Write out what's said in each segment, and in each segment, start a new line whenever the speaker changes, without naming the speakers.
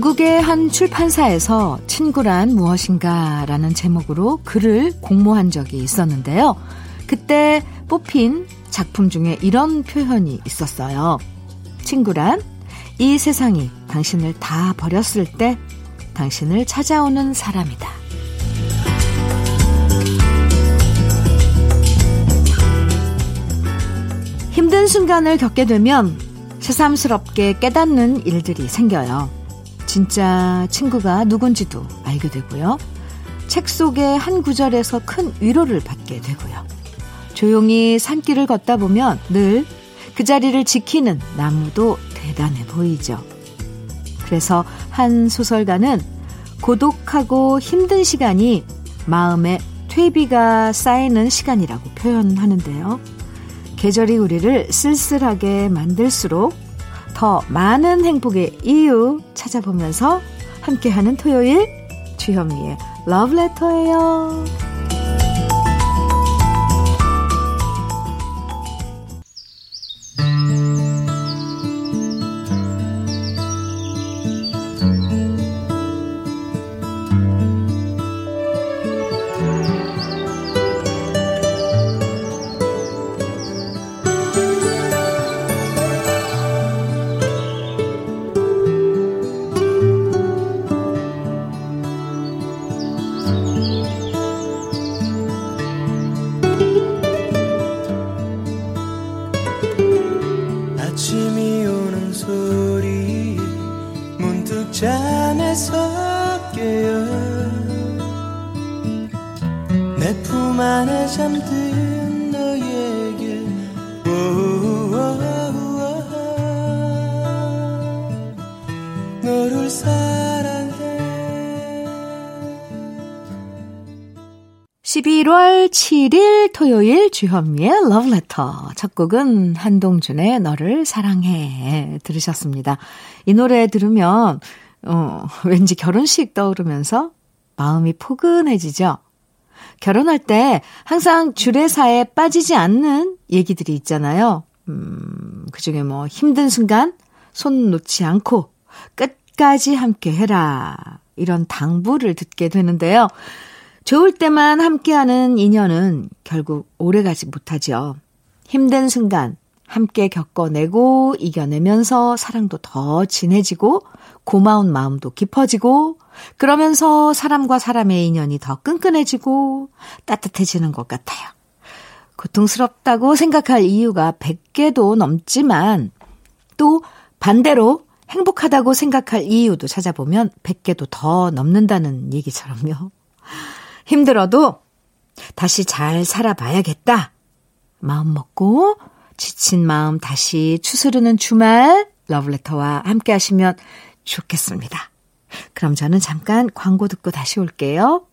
영국의 한 출판사에서 친구란 무엇인가 라는 제목으로 글을 공모한 적이 있었는데요. 그때 뽑힌 작품 중에 이런 표현이 있었어요. 친구란 이 세상이 당신을 다 버렸을 때 당신을 찾아오는 사람이다. 힘든 순간을 겪게 되면 새삼스럽게 깨닫는 일들이 생겨요. 진짜 친구가 누군지도 알게 되고요. 책 속의 한 구절에서 큰 위로를 받게 되고요. 조용히 산길을 걷다 보면 늘 그 자리를 지키는 나무도 대단해 보이죠. 그래서 한 소설가는 고독하고 힘든 시간이 마음에 퇴비가 쌓이는 시간이라고 표현하는데요. 계절이 우리를 쓸쓸하게 만들수록 더 많은 행복의 이유 찾아보면서 함께하는 토요일 주현미의 러브레터예요. 11월 7일 토요일 주현미의 러브레터. 첫 곡은 한동준의 너를 사랑해 들으셨습니다. 이 노래 들으면 어, 왠지 결혼식 떠오르면서 마음이 포근해지죠. 결혼할 때 항상 주례사에 빠지지 않는 얘기들이 있잖아요. 음, 그 중에 뭐 힘든 순간 손 놓지 않고 끝까지 함께 해라. 이런 당부를 듣게 되는데요. 좋을 때만 함께하는 인연은 결국 오래가지 못하죠. 힘든 순간 함께 겪어내고 이겨내면서 사랑도 더 진해지고 고마운 마음도 깊어지고 그러면서 사람과 사람의 인연이 더 끈끈해지고 따뜻해지는 것 같아요. 고통스럽다고 생각할 이유가 100개도 넘지만 또 반대로 행복하다고 생각할 이유도 찾아보면 100개도 더 넘는다는 얘기처럼요. 힘들어도 다시 잘 살아봐야겠다. 마음 먹고 지친 마음 다시 추스르는 주말 러브레터와 함께 하시면 좋겠습니다. 그럼 저는 잠깐 광고 듣고 다시 올게요.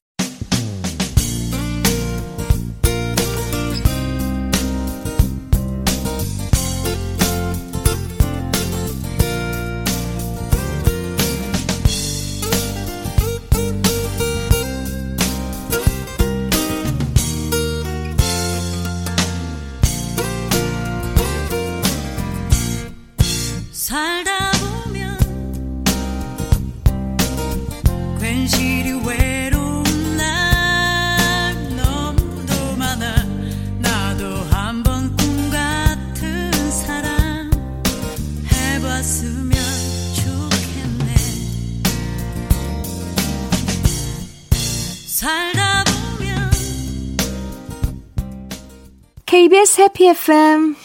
해피 FM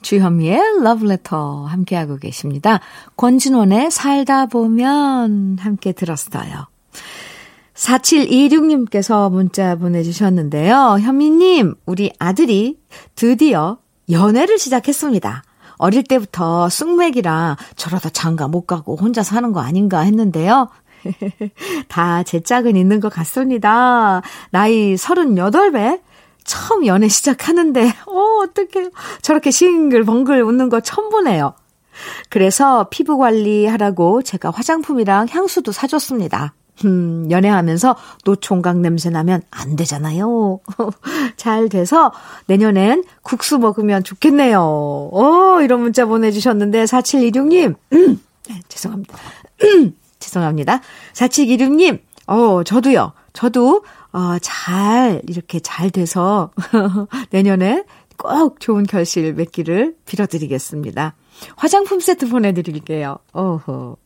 주현미의 러브레터 함께하고 계십니다. 권진원의 살다 보면 함께 들었어요. 4726님께서 문자 보내주셨는데요. 현미님, 우리 아들이 드디어 연애를 시작했습니다. 어릴 때부터 쑥맥이라 저러다 장가 못 가고 혼자 사는 거 아닌가 했는데요. 다 제 짝은 있는 것 같습니다. 나이 38배? 처음 연애 시작하는데, 어, 어떡해. 저렇게 싱글벙글 웃는 거 처음 보네요. 그래서 피부 관리하라고 제가 화장품이랑 향수도 사줬습니다. 음, 연애하면서 노총각 냄새 나면 안 되잖아요. 잘 돼서 내년엔 국수 먹으면 좋겠네요. 어, 이런 문자 보내주셨는데, 4726님, 음, 네, 죄송합니다. 죄송합니다. 4716님, 어, 저도요. 저도, 어, 잘, 이렇게 잘 돼서 내년에 꼭 좋은 결실 맺기를 빌어드리겠습니다. 화장품 세트 보내드릴게요. 오호.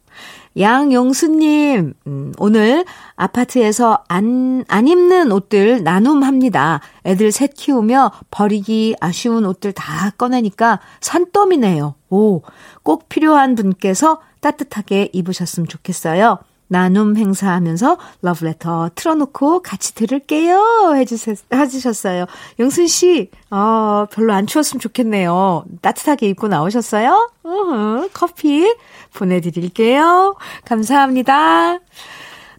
양용수님, 음, 오늘 아파트에서 안, 안 입는 옷들 나눔합니다. 애들 셋 키우며 버리기 아쉬운 옷들 다 꺼내니까 산더미네요. 오, 꼭 필요한 분께서 따뜻하게 입으셨으면 좋겠어요. 나눔 행사하면서 러브레터 틀어놓고 같이 들을게요. 해주셨, 해주셨어요. 영순 씨, 어, 별로 안 추웠으면 좋겠네요. 따뜻하게 입고 나오셨어요? 으흠, 커피 보내드릴게요. 감사합니다.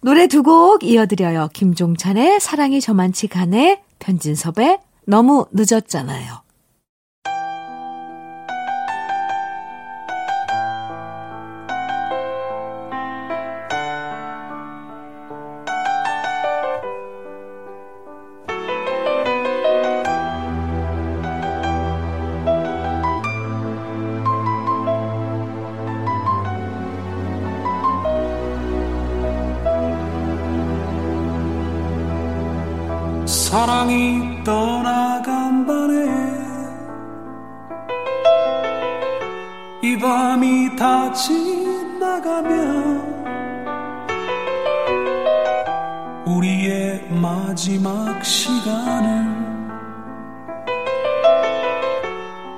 노래 두 곡 이어드려요. 김종찬의 사랑이 저만치 가네, 변진섭의 너무 늦었잖아요.
우리의 마지막 시간을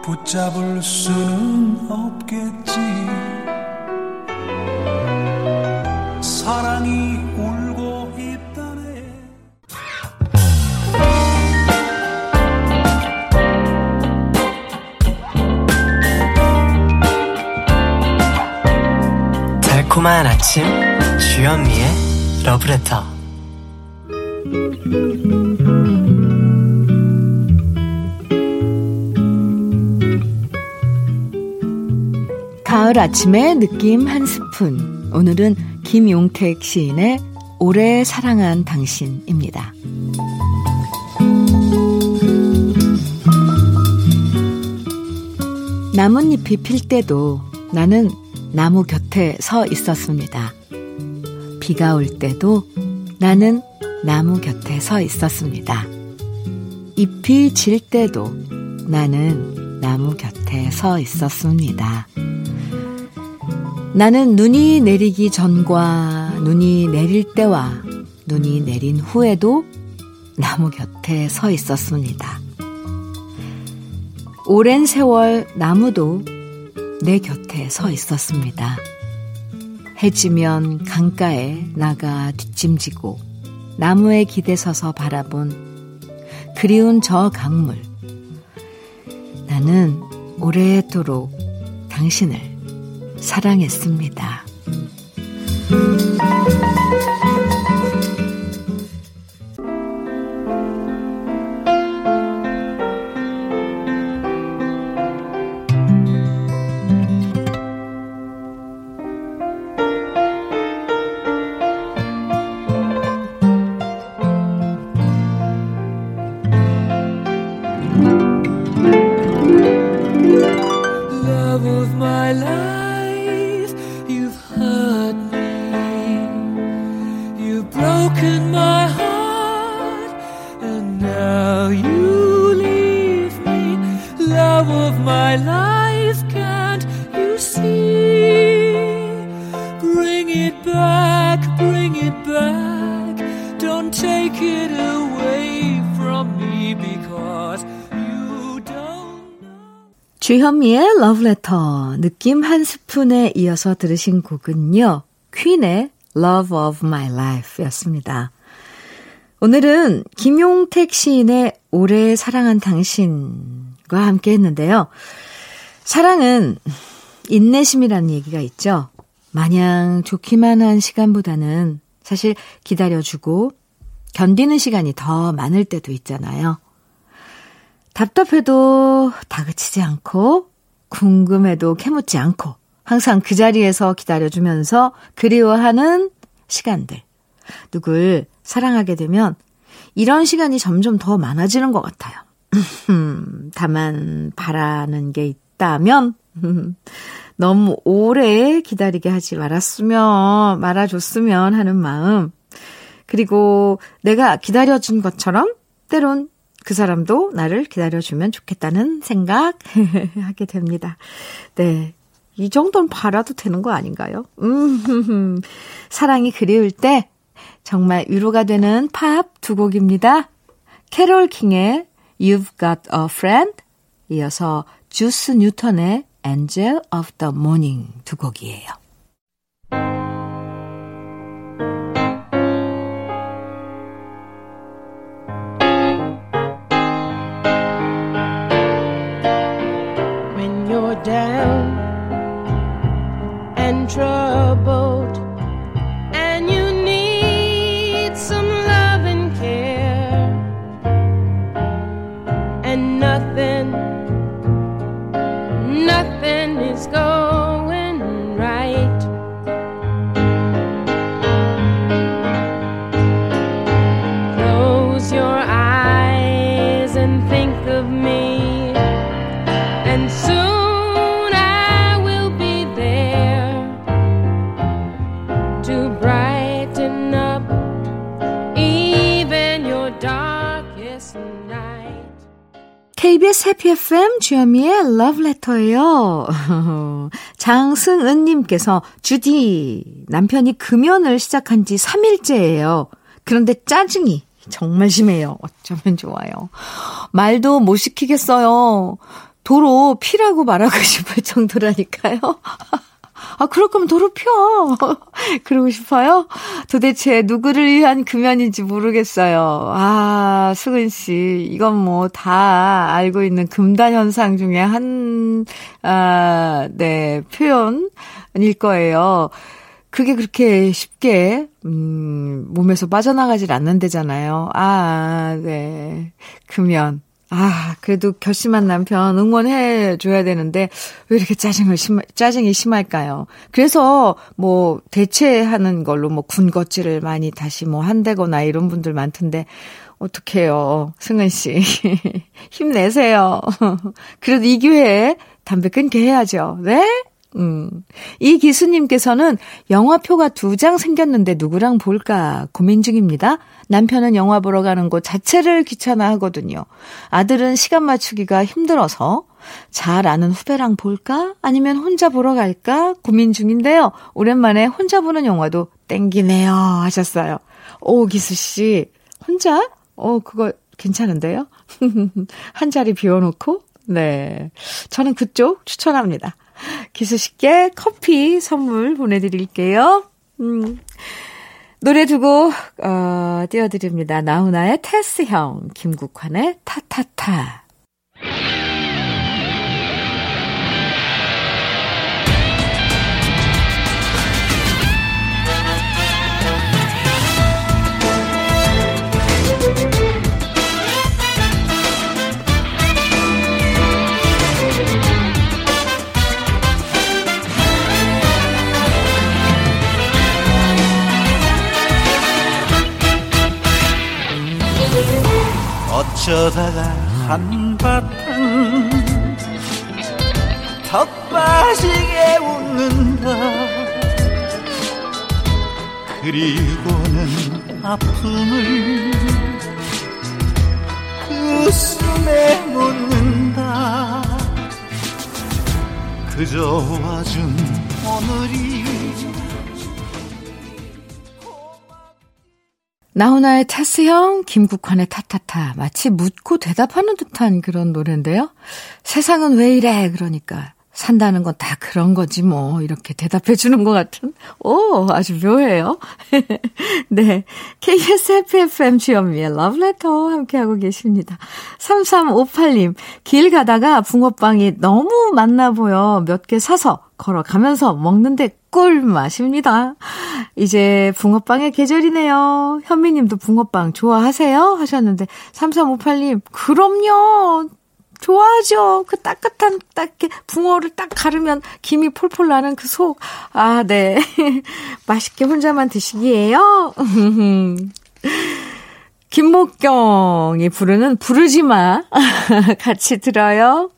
붙잡을 수는 없겠지. 사랑이 울
달콤한 아침 주현미의 러브레터
가을 아침의 느낌 한 스푼. 오늘은 김용택 시인의 오래 사랑한 당신입니다. 나뭇잎이 필 때도 나는 나무 곁에 서 있었습니다. 비가 올 때도 나는 나무 곁에 서 있었습니다. 잎이 질 때도 나는 나무 곁에 서 있었습니다. 나는 눈이 내리기 전과 눈이 내릴 때와 눈이 내린 후에도 나무 곁에 서 있었습니다. 오랜 세월 나무도 내 곁에 서 있었습니다. 해지면 강가에 나가 뒷짐지고 나무에 기대 서서 바라본 그리운 저 강물. 나는 오래도록 당신을 사랑했습니다. 주현미의 러브레터 느낌 한 스푼에 이어서 들으신 곡은요. 퀸의 Love of My Life 였습니다. 오늘은 김용택 시인의 오래 사랑한 당신과 함께 했는데요. 사랑은 인내심이라는 얘기가 있죠. 마냥 좋기만 한 시간보다는 사실 기다려주고 견디는 시간이 더 많을 때도 있잖아요. 답답해도 다그치지 않고 궁금해도 캐묻지 않고 항상 그 자리에서 기다려주면서 그리워하는 시간들. 누굴 사랑하게 되면 이런 시간이 점점 더 많아지는 것 같아요. 다만 바라는 게 있다면 너무 오래 기다리게 하지 말았으면, 말아줬으면 하는 마음. 그리고 내가 기다려준 것처럼 때론 그 사람도 나를 기다려주면 좋겠다는 생각 하게 됩니다. 네. 이 정도는 바라도 되는 거 아닌가요? 음, 사랑이 그리울 때 정말 위로가 되는 팝 두 곡입니다. 캐롤 킹의 You've Got a Friend 이어서 주스 뉴턴의 Angel of the Morning 두 곡이에요. KBS 해피 FM 주현미의 러브레터예요. 장승은님께서 주디 남편이 금연을 시작한 지 3일째예요. 그런데 짜증이 정말 심해요. 어쩌면 좋아요. 말도 못 시키겠어요. 도로 피라고 말하고 싶을 정도라니까요. 아, 그럴 거면 도로 펴. 그러고 싶어요? 도대체 누구를 위한 금연인지 모르겠어요. 아, 수근 씨. 이건 뭐 다 알고 있는 금단 현상 중에 한, 아, 네, 표현일 거예요. 그게 그렇게 쉽게, 음, 몸에서 빠져나가질 않는데잖아요. 아, 네. 금연. 아, 그래도 결심한 남편 응원해 줘야 되는데 왜 이렇게 짜증을 심 짜증이 심할까요? 그래서 뭐 대체하는 걸로 뭐 군것질을 많이 다시 뭐 한다거나 이런 분들 많던데 어떡해요. 승은 씨. 힘내세요. 그래도 이 기회에 담배 끊게 해야죠. 네? 음. 이 기수님께서는 영화표가 두 장 생겼는데 누구랑 볼까 고민 중입니다. 남편은 영화 보러 가는 것 자체를 귀찮아 하거든요. 아들은 시간 맞추기가 힘들어서 잘 아는 후배랑 볼까? 아니면 혼자 보러 갈까? 고민 중인데요. 오랜만에 혼자 보는 영화도 땡기네요. 하셨어요. 오, 기수씨. 혼자? 어, 그거 괜찮은데요? 한 자리 비워놓고? 네. 저는 그쪽 추천합니다. 기수 씨께 커피 선물 보내드릴게요. 음. 노래 두곡 어, 띄워드립니다. 나훈아의 테스형, 김국환의 타타타.
어쩌다가 한바탕 턱 빠지게 웃는다. 그리고는 아픔을 그 웃음에 묻는다. 그저 와준 오늘이
나훈아의 타스형, 김국환의 타타타. 마치 묻고 대답하는 듯한 그런 노래인데요. 세상은 왜 이래? 그러니까. 산다는 건 다 그런 거지 뭐 이렇게 대답해 주는 것 같은 오 아주 묘해요. 네 KBS FFM 주현미의 러브레터 함께하고 계십니다. 3358님 길 가다가 붕어빵이 너무 맛나 보여 몇 개 사서 걸어가면서 먹는데 꿀맛입니다. 이제 붕어빵의 계절이네요. 현미님도 붕어빵 좋아하세요? 하셨는데 3358님 그럼요. 좋아하죠. 그 따뜻한, 딱, 이렇게 붕어를 딱 가르면 김이 폴폴 나는 그 속. 아, 네. 맛있게 혼자만 드시기에요. 김목경이 부르는 부르지 마. 같이 들어요.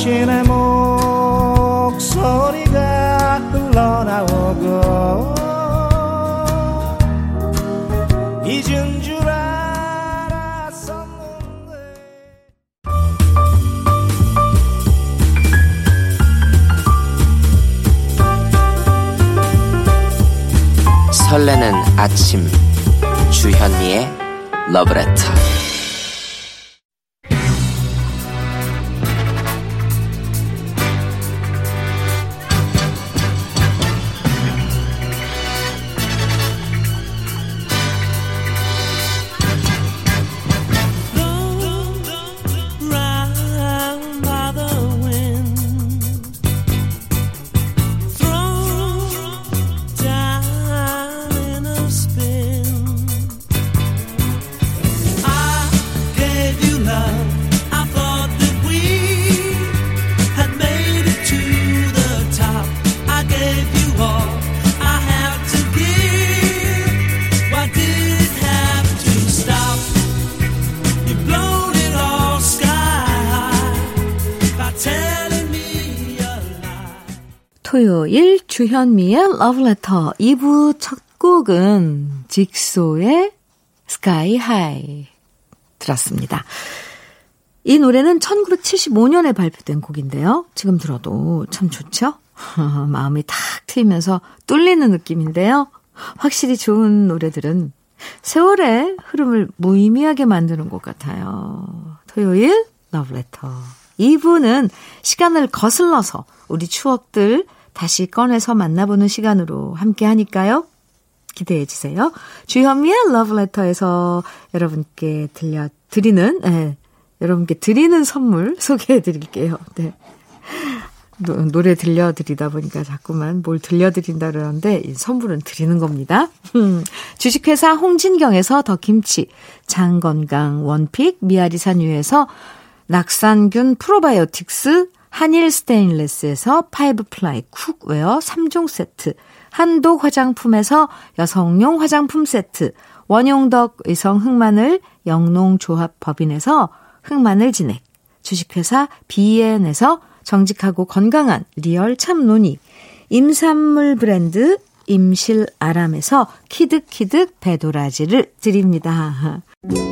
당신의 목소리가 흘러나오고 잊은 줄 알았었는데.
설레는 아침 주현미의 러브레터
주현미의 러브레터 2부 첫 곡은 직소의 Sky High 들었습니다. 이 노래는 1975년에 발표된 곡인데요. 지금 들어도 참 좋죠? 마음이 탁 트이면서 뚫리는 느낌인데요. 확실히 좋은 노래들은 세월의 흐름을 무의미하게 만드는 것 같아요. 토요일 러브레터 2부는 시간을 거슬러서 우리 추억들 다시 꺼내서 만나보는 시간으로 함께 하니까요. 기대해 주세요. 주현미의 러브레터에서 여러분께 들려 드리는, 네, 여러분께 드리는 선물 소개해 드릴게요. 네. 노, 노래 들려드리다 보니까 자꾸만 뭘 들려드린다 그러는데 이 선물은 드리는 겁니다. 음, 주식회사 홍진경에서 더 김치, 장건강 원픽 미아리산 유에서 낙산균 프로바이오틱스 한일 스테인레스에서 파이브 플라이 쿡웨어 3종 세트, 한독 화장품에서 여성용 화장품 세트, 원용덕 의성 흑마늘 영농조합 법인에서 흑마늘 진액, 주식회사 비엔에서 정직하고 건강한 리얼 참논이, 임산물 브랜드 임실 아람에서 키득키득 배도라지를 드립니다.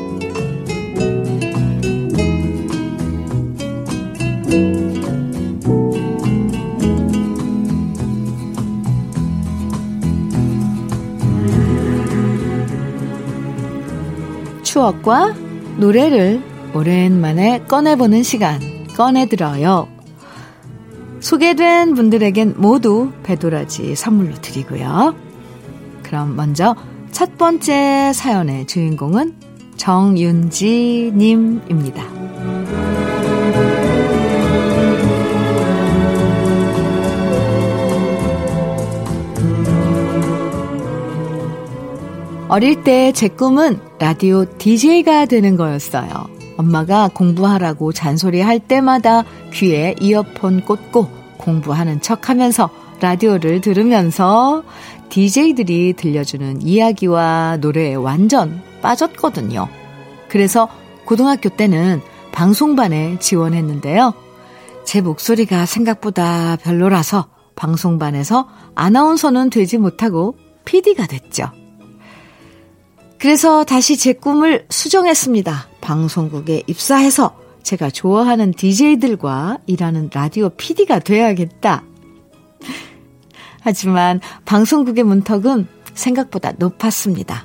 추억과 노래를 오랜만에 꺼내보는 시간, 꺼내들어요. 소개된 분들에겐 모두 배도라지 선물로 드리고요. 그럼 먼저 첫 번째 사연의 주인공은 정윤지 님입니다. 어릴 때 제 꿈은 라디오 DJ가 되는 거였어요. 엄마가 공부하라고 잔소리 할 때마다 귀에 이어폰 꽂고 공부하는 척 하면서 라디오를 들으면서 DJ들이 들려주는 이야기와 노래에 완전 빠졌거든요. 그래서 고등학교 때는 방송반에 지원했는데요. 제 목소리가 생각보다 별로라서 방송반에서 아나운서는 되지 못하고 PD가 됐죠. 그래서 다시 제 꿈을 수정했습니다. 방송국에 입사해서 제가 좋아하는 DJ들과 일하는 라디오 PD가 돼야겠다. 하지만 방송국의 문턱은 생각보다 높았습니다.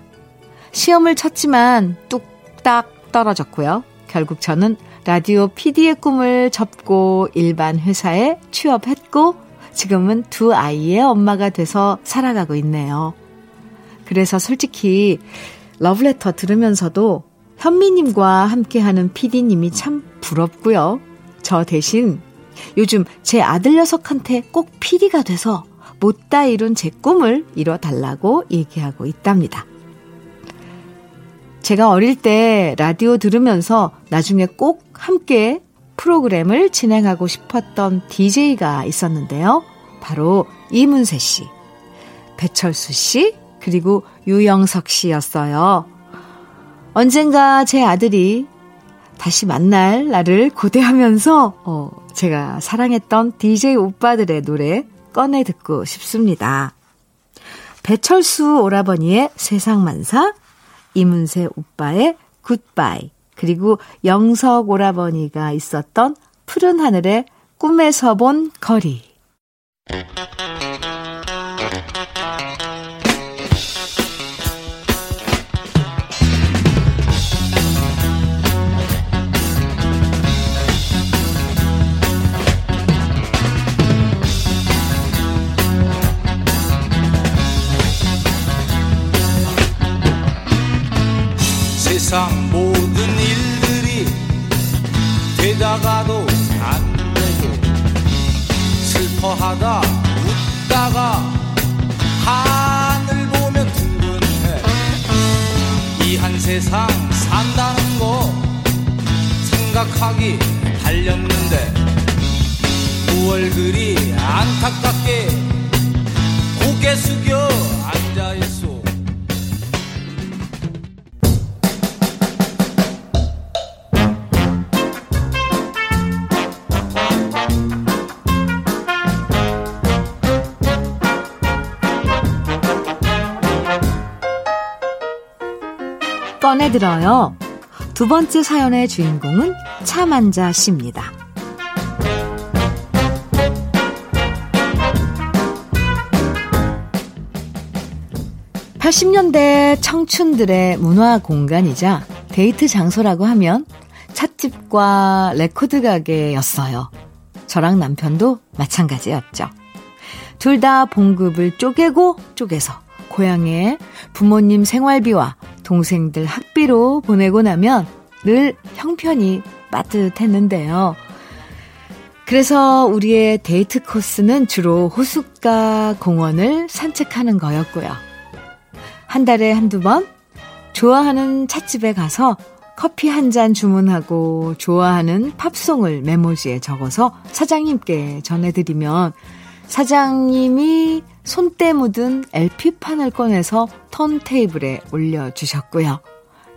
시험을 쳤지만 뚝딱 떨어졌고요. 결국 저는 라디오 PD의 꿈을 접고 일반 회사에 취업했고 지금은 두 아이의 엄마가 돼서 살아가고 있네요. 그래서 솔직히 러브레터 들으면서도 현미님과 함께하는 PD님이 참 부럽고요. 저 대신 요즘 제 아들 녀석한테 꼭 PD가 돼서 못다 이룬 제 꿈을 이뤄달라고 얘기하고 있답니다. 제가 어릴 때 라디오 들으면서 나중에 꼭 함께 프로그램을 진행하고 싶었던 DJ가 있었는데요. 바로 이문세 씨, 배철수 씨, 그리고 유영석 씨였어요. 언젠가 제 아들이 다시 만날 날을 고대하면서 어, 제가 사랑했던 DJ 오빠들의 노래 꺼내 듣고 싶습니다. 배철수 오라버니의 세상만사, 이문세 오빠의 굿바이, 그리고 영석 오라버니가 있었던 푸른 하늘의 꿈에서 본 거리.
세상 모든 일들이 되다가도 안 되고 슬퍼하다 웃다가 하늘 보면 둥근해. 이 한 세상 산다는 거 생각하기 달렸는데 무얼 그리 안타깝게 고개 숙여
들어요. 두 번째 사연의 주인공은 차만자 씨입니다. 80년대 청춘들의 문화 공간이자 데이트 장소라고 하면 찻집과 레코드 가게였어요. 저랑 남편도 마찬가지였죠. 둘 다 봉급을 쪼개고 쪼개서 고향에 부모님 생활비와 동생들 학비로 보내고 나면 늘 형편이 빠듯했는데요. 그래서 우리의 데이트 코스는 주로 호숫가 공원을 산책하는 거였고요. 한 달에 한두 번 좋아하는 찻집에 가서 커피 한 잔 주문하고 좋아하는 팝송을 메모지에 적어서 사장님께 전해드리면 사장님이 손때 묻은 LP판을 꺼내서 턴테이블에 올려주셨고요.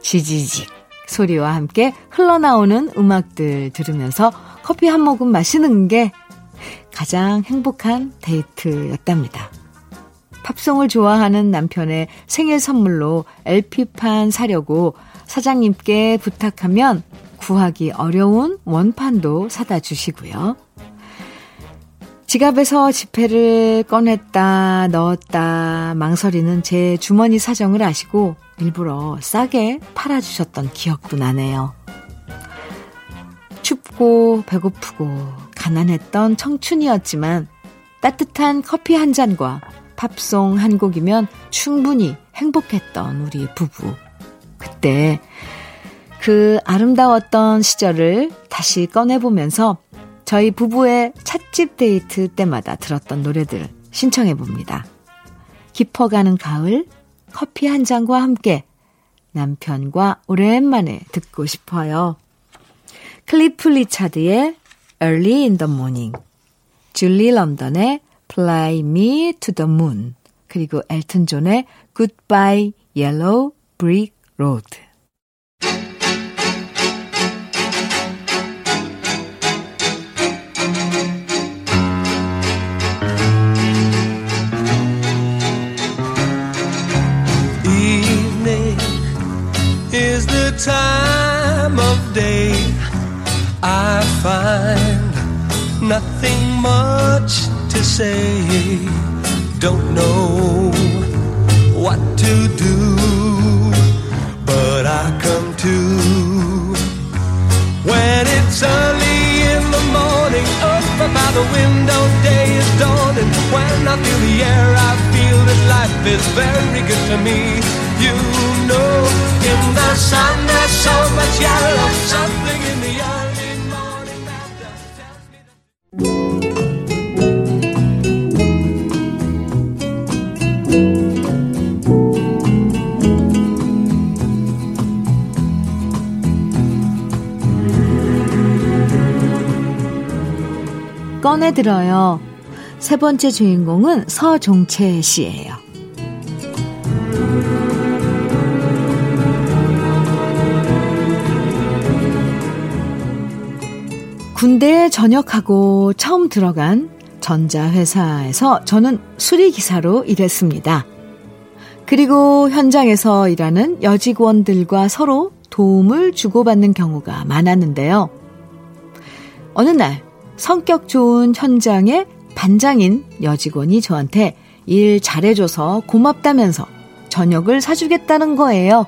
지지직 소리와 함께 흘러나오는 음악들 들으면서 커피 한 모금 마시는 게 가장 행복한 데이트였답니다. 팝송을 좋아하는 남편의 생일 선물로 LP판 사려고 사장님께 부탁하면 구하기 어려운 원판도 사다 주시고요. 지갑에서 지폐를 꺼냈다, 넣었다, 망설이는 제 주머니 사정을 아시고 일부러 싸게 팔아주셨던 기억도 나네요. 춥고 배고프고 가난했던 청춘이었지만 따뜻한 커피 한 잔과 팝송 한 곡이면 충분히 행복했던 우리 부부. 그때 그 아름다웠던 시절을 다시 꺼내보면서 저희 부부의 찻집 데이트 때마다 들었던 노래들 신청해 봅니다. 깊어가는 가을, 커피 한 잔과 함께 남편과 오랜만에 듣고 싶어요. 클리프 리차드의 Early in the Morning, 줄리 런던의 Fly Me to the Moon, 그리고 엘튼 존의 Goodbye Yellow Brick Road.
I find nothing much to say. Don't know what to do, but I come to when it's early in the morning. Up about the window, day is dawning. When I feel the air, I feel that life is very good to me. You know, in the sun
꺼내들어요. 세 번째 주인공은 서종채 씨예요. 군대에 전역하고 처음 들어간 전자회사에서 저는 수리기사로 일했습니다. 그리고 현장에서 일하는 여직원들과 서로 도움을 주고받는 경우가 많았는데요. 어느 날 성격 좋은 현장의 반장인 여직원이 저한테 일 잘해줘서 고맙다면서 저녁을 사주겠다는 거예요.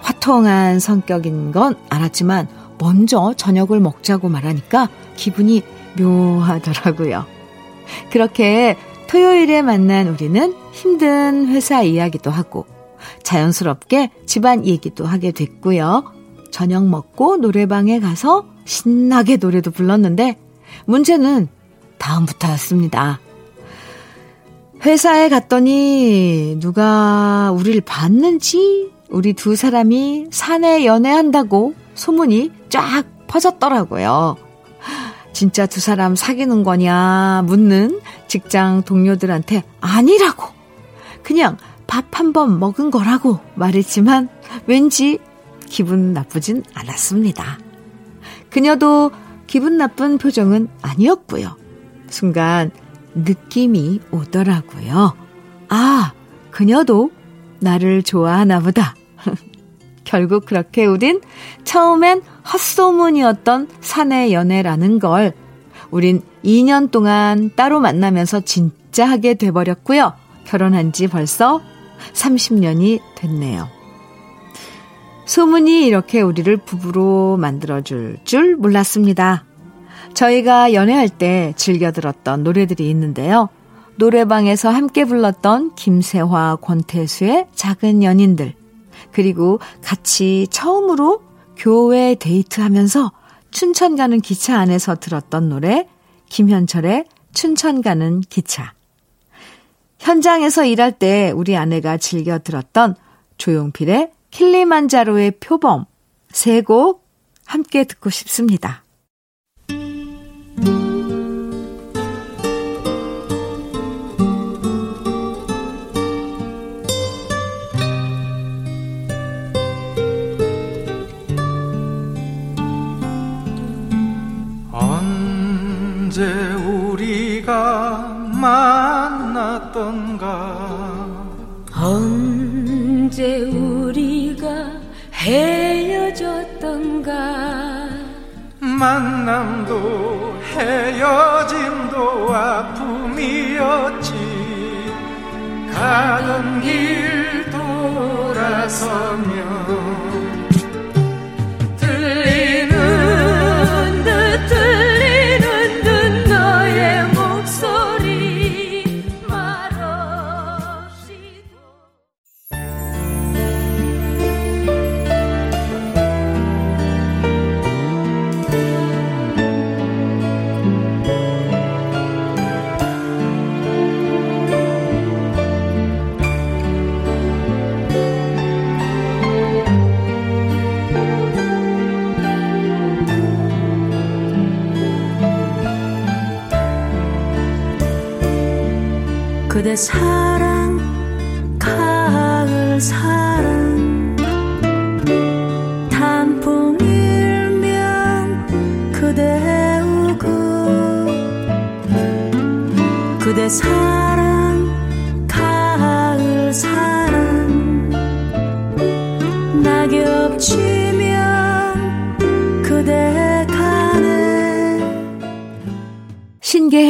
화통한 성격인 건 알았지만 먼저 저녁을 먹자고 말하니까 기분이 묘하더라고요. 그렇게 토요일에 만난 우리는 힘든 회사 이야기도 하고 자연스럽게 집안 얘기도 하게 됐고요. 저녁 먹고 노래방에 가서 신나게 노래도 불렀는데 문제는 다음부터였습니다. 회사에 갔더니 누가 우리를 봤는지 우리 두 사람이 사내 연애한다고 소문이 쫙 퍼졌더라고요. 진짜 두 사람 사귀는 거냐 묻는 직장 동료들한테 아니라고 그냥 밥 한 번 먹은 거라고 말했지만 왠지 기분 나쁘진 않았습니다. 그녀도 기분 나쁜 표정은 아니었고요. 순간 느낌이 오더라고요. 아, 그녀도 나를 좋아하나 보다. 결국 그렇게 우린 처음엔 헛소문이었던 사내 연애라는 걸 우린 2년 동안 따로 만나면서 진짜 하게 돼버렸고요. 결혼한 지 벌써 30년이 됐네요. 소문이 이렇게 우리를 부부로 만들어줄 줄 몰랐습니다. 저희가 연애할 때 즐겨 들었던 노래들이 있는데요. 노래방에서 함께 불렀던 김세화, 권태수의 작은 연인들. 그리고 같이 처음으로 교회 데이트하면서 춘천 가는 기차 안에서 들었던 노래 김현철의 춘천 가는 기차. 현장에서 일할 때 우리 아내가 즐겨 들었던 조용필의 킬리만자로의 표범 세 곡 함께 듣고 싶습니다.
헤어짐도 아픔이었지. 가던 길 돌아서면
사랑 가을 사랑. 단풍 일면 그대 우고 그대 사랑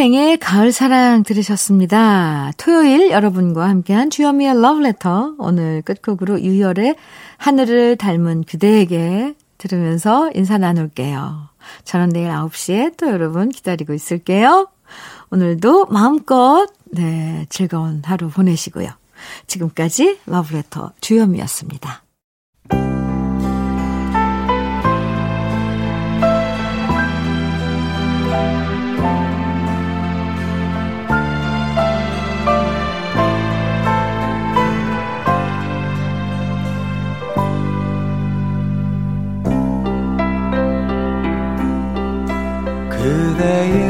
신계행의 가을 사랑 들으셨습니다. 토요일 여러분과 함께한 주현미의 러브레터 오늘 끝곡으로 유열의 하늘을 닮은 그대에게 들으면서 인사 나눌게요. 저는 내일 9시에 또 여러분 기다리고 있을게요. 오늘도 마음껏 네 즐거운 하루 보내시고요. 지금까지 러브레터 주현미였습니다.
그